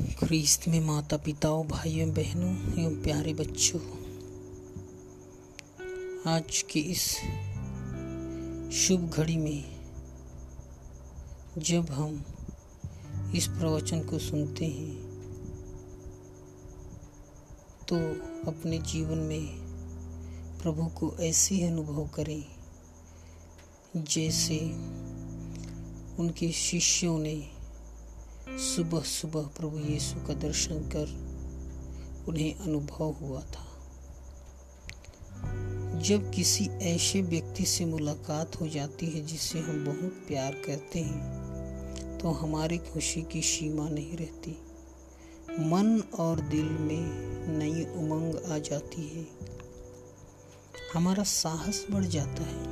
ख्रीस्त में माता पिताओं भाइयों, बहनों एवं प्यारे बच्चों, आज की इस शुभ घड़ी में जब हम इस प्रवचन को सुनते हैं तो अपने जीवन में प्रभु को ऐसे अनुभव करें, जैसे उनके शिष्यों ने सुबह सुबह प्रभु यीशु का दर्शन कर उन्हें अनुभव हुआ था। जब किसी ऐसे व्यक्ति से मुलाकात हो जाती है जिसे हम बहुत प्यार करते हैं तो हमारी खुशी की सीमा नहीं रहती। मन और दिल में नई उमंग आ जाती है। हमारा साहस बढ़ जाता है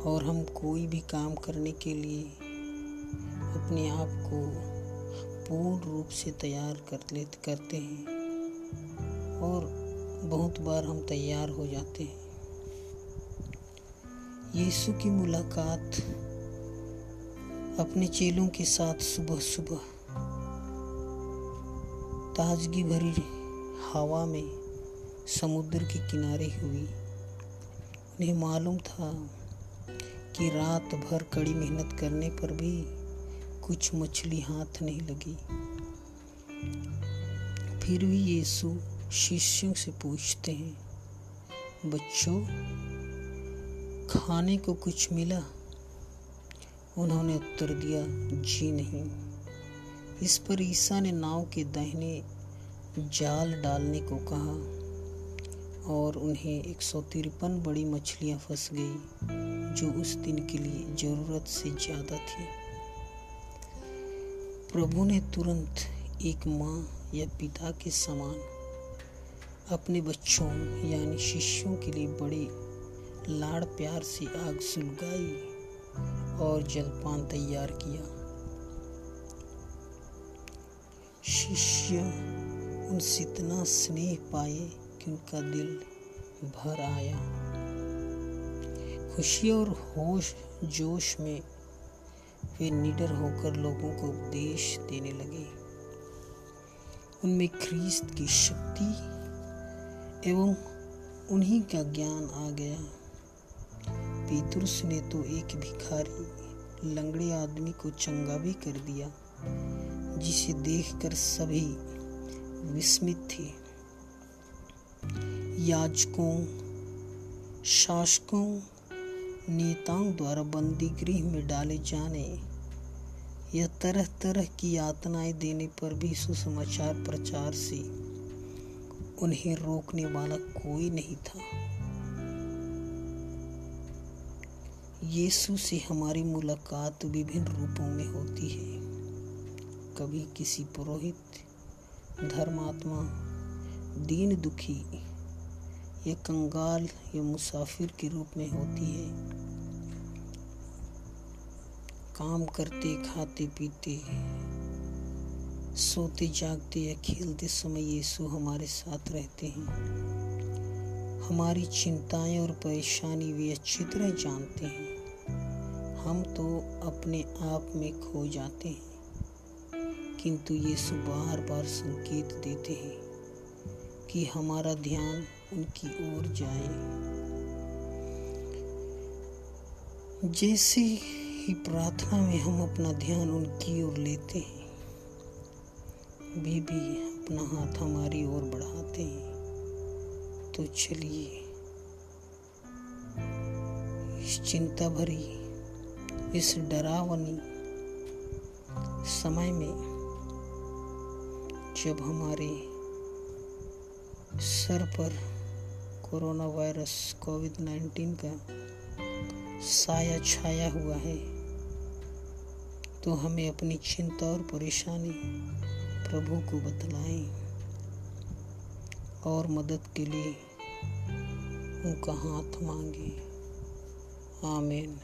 और हम कोई भी काम करने के लिए अपने आप को पूर्ण रूप से तैयार कर ले, करते हैं और बहुत बार हम तैयार हो जाते हैं। यीशु की मुलाकात अपने चेलों के साथ सुबह सुबह ताजगी भरी हवा में समुद्र के किनारे हुई। उन्हें मालूम था कि रात भर कड़ी मेहनत करने पर भी कुछ मछली हाथ नहीं लगी। फिर भी यीशु शिष्यों से पूछते हैं, बच्चों, खाने को कुछ मिला? उन्होंने उत्तर दिया, जी नहीं। इस पर ईसा ने नाव के दाहिने जाल डालने को कहा और उन्हें एक सौ तिरपन बड़ी मछलियाँ फंस गई, जो उस दिन के लिए ज़रूरत से ज़्यादा थी। प्रभु ने तुरंत एक माँ या पिता के समान अपने बच्चों यानी शिष्यों के लिए बड़े लाड़ प्यार से आग सुलगाई और जलपान तैयार किया। शिष्य उनसे इतना स्नेह पाए कि उनका दिल भर आया। खुशी और होश जोश में वे निडर होकर लोगों को उपदेश देने लगे। उनमें ख्रीस्त की शक्ति एवं उन्हीं का ज्ञान आ गया। पीतुरस ने तो एक भिखारी, लंगड़े आदमी को चंगा भी कर दिया, जिसे देखकर सभी विस्मित थे। याजकों, शासकों नेताओं द्वारा बंदी गृह में डाले जाने या तरह तरह की यातनाएँ देने पर भी सुसमाचार प्रचार से उन्हें रोकने वाला कोई नहीं था। यीशु से हमारी मुलाकात विभिन्न रूपों में होती है। कभी किसी पुरोहित, धर्मात्मा, दीन दुखी या कंगाल या मुसाफिर के रूप में होती है। काम करते, खाते, पीते सोते, जागते या खेलते समय यीशु हमारे साथ रहते हैं। हमारी चिंताएँ और परेशानी वे अच्छी तरह जानते हैं। हम तो अपने आप में खो जाते हैं, किंतु यीशु बार बार संकेत देते हैं कि हमारा ध्यान उनकी ओर जाए। जैसे ही प्रार्थना में हम अपना ध्यान उनकी ओर लेते हैं। वे भी अपना हाथ हमारी ओर बढ़ाते हैं। तो चलिए, इस चिंता भरी, इस डरावनी समय में जब हमारे सर पर कोरोना वायरस कोविड नाइन्टीन का साया छाया हुआ है। तो हमें अपनी चिंता और परेशानी प्रभु को बतलाएँ और मदद के लिए उनका हाथ मांगे। आमीन।